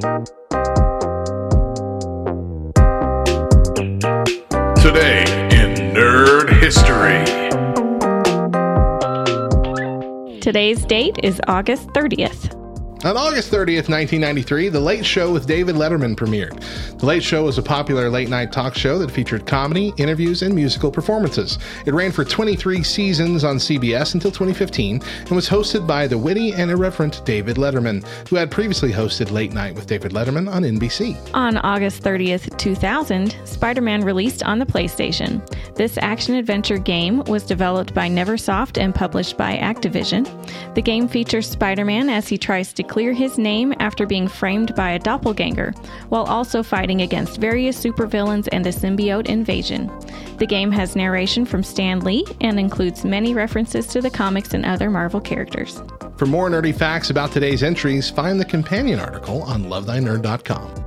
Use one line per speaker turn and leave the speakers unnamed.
Today in Nerd History.
Today's date is August 30th.
On August 30th, 1993, The Late Show with David Letterman premiered. The Late Show was a popular late night talk show that featured comedy, interviews, and musical performances. It ran for 23 seasons on CBS until 2015 and was hosted by the witty and irreverent David Letterman, who had previously hosted Late Night with David Letterman on NBC.
On August 30th, 2000, Spider Man released on the PlayStation. This action adventure game was developed by Neversoft and published by Activision. The game features Spider Man as he tries to clear his name after being framed by a doppelganger, while also fighting against various supervillains and a symbiote invasion. The game has narration from Stan Lee and includes many references to the comics and other Marvel characters.
For more nerdy facts about today's entries, find the companion article on lovethynerd.com.